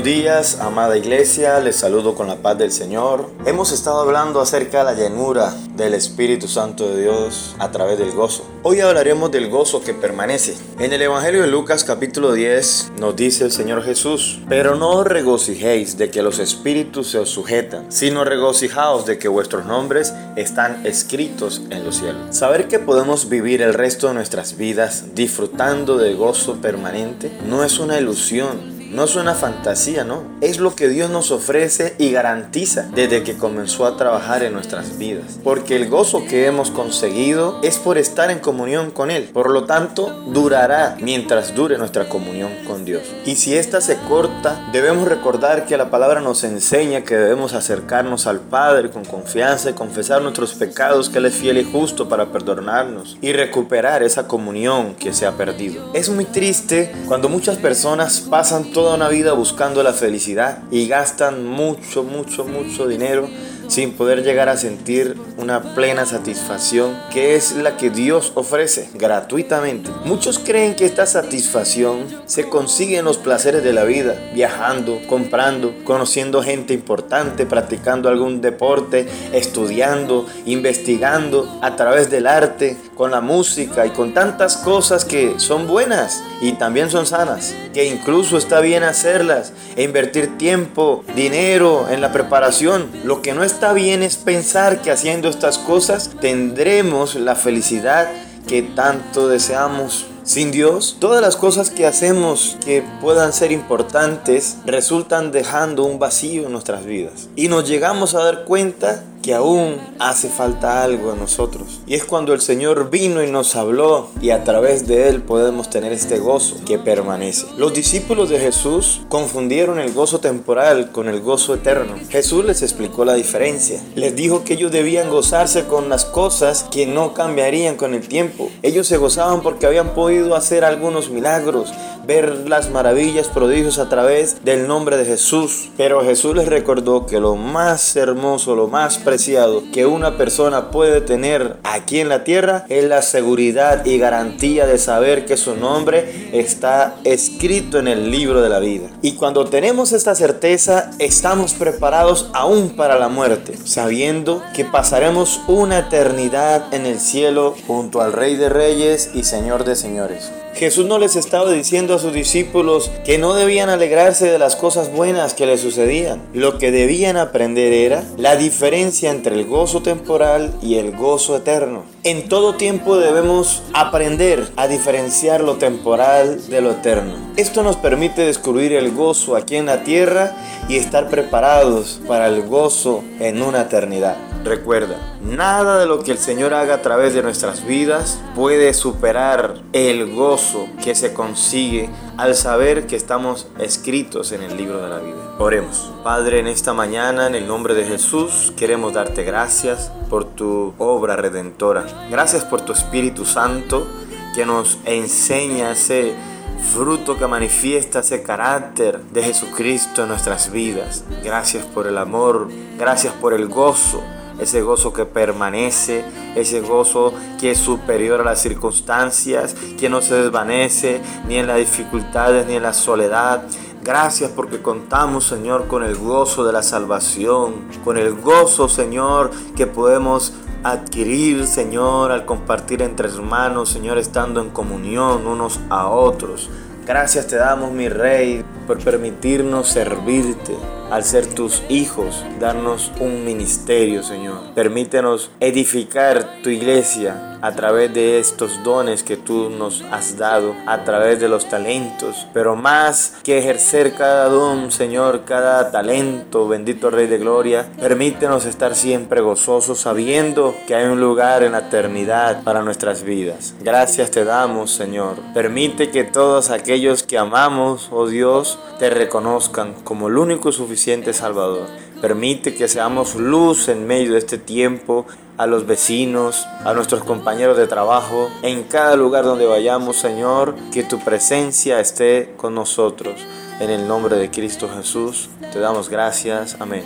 Buenos días, amada iglesia, les saludo con la paz del Señor. Hemos estado hablando acerca de la llenura del Espíritu Santo de Dios a través del gozo. Hoy hablaremos del gozo que permanece. En el Evangelio de Lucas capítulo 10 nos dice el Señor Jesús, pero no os regocijéis de que los espíritus se os sujetan, sino regocijaos de que vuestros nombres están escritos en los cielos. Saber que podemos vivir el resto de nuestras vidas disfrutando de gozo permanente no es una ilusión no es una fantasía, no. Es lo que Dios nos ofrece y garantiza desde que comenzó a trabajar en nuestras vidas. Porque el gozo que hemos conseguido es por estar en comunión con Él. Por lo tanto, durará mientras dure nuestra comunión con Dios. Y si ésta se corta, debemos recordar que la palabra nos enseña que debemos acercarnos al Padre con confianza y confesar nuestros pecados, que Él es fiel y justo para perdonarnos y recuperar esa comunión que se ha perdido. Es muy triste cuando muchas personas pasan todo toda una vida buscando la felicidad y gastan mucho, mucho, mucho dinero sin poder llegar a sentir una plena satisfacción que es la que Dios ofrece gratuitamente. Muchos creen que esta satisfacción se consigue en los placeres de la vida, viajando, comprando, conociendo gente importante, practicando algún deporte, estudiando, investigando a través del arte, con la música y con tantas cosas que son buenas y también son sanas, que incluso está bien hacerlas e invertir tiempo, dinero en la preparación. Lo que no es está bien es pensar que haciendo estas cosas tendremos la felicidad que tanto deseamos. Sin Dios, todas las cosas que hacemos que puedan ser importantes resultan dejando un vacío en nuestras vidas. Y nos llegamos a dar cuenta que aún hace falta algo en nosotros. Y es cuando el Señor vino y nos habló y a través de Él podemos tener este gozo que permanece. Los discípulos de Jesús confundieron el gozo temporal con el gozo eterno. Jesús les explicó la diferencia. Les dijo que ellos debían gozarse con las cosas que no cambiarían con el tiempo. Ellos se gozaban porque habían podido hacer algunos milagros, ver las maravillas, prodigios a través del nombre de Jesús. Pero Jesús les recordó que lo más hermoso, lo más preciado que una persona puede tener aquí en la tierra es la seguridad y garantía de saber que su nombre está escrito en el libro de la vida. Y cuando tenemos esta certeza, estamos preparados aún para la muerte, sabiendo que pasaremos una eternidad en el cielo junto al Rey de Reyes y Señor de Señores. Jesús no les estaba diciendo a sus discípulos que no debían alegrarse de las cosas buenas que les sucedían. Lo que debían aprender era la diferencia entre el gozo temporal y el gozo eterno. En todo tiempo debemos aprender a diferenciar lo temporal de lo eterno. Esto nos permite descubrir el gozo aquí en la tierra y estar preparados para el gozo en una eternidad. Recuerda, nada de lo que el Señor haga a través de nuestras vidas puede superar el gozo que se consigue al saber que estamos escritos en el libro de la vida. Oremos. Padre, en esta mañana, en el nombre de Jesús, queremos darte gracias por tu obra redentora. Gracias por tu Espíritu Santo que nos enseña ese fruto que manifiesta ese carácter de Jesucristo en nuestras vidas. Gracias por el amor, gracias por el gozo ese gozo que permanece, ese gozo que es superior a las circunstancias, que no se desvanece ni en las dificultades ni en la soledad. Gracias porque contamos, Señor, con el gozo de la salvación, con el gozo, Señor, que podemos adquirir, Señor, al compartir entre hermanos, Señor, estando en comunión unos a otros. Gracias te damos, mi Rey, por permitirnos servirte al ser tus hijos, darnos un ministerio, Señor. Permítenos edificar tu iglesia a través de estos dones que tú nos has dado, a través de los talentos, pero más que ejercer cada don, Señor, cada talento, bendito Rey de Gloria, permítenos estar siempre gozosos sabiendo que hay un lugar en la eternidad para nuestras vidas. Gracias te damos, Señor. Permite que todos aquellos que amamos, oh Dios, te reconozcan como el único suficiente Salvador. Permite que seamos luz en medio de este tiempo a los vecinos, a nuestros compañeros de trabajo, en cada lugar donde vayamos, Señor, que tu presencia esté con nosotros. En el nombre de Cristo Jesús, te damos gracias. Amén.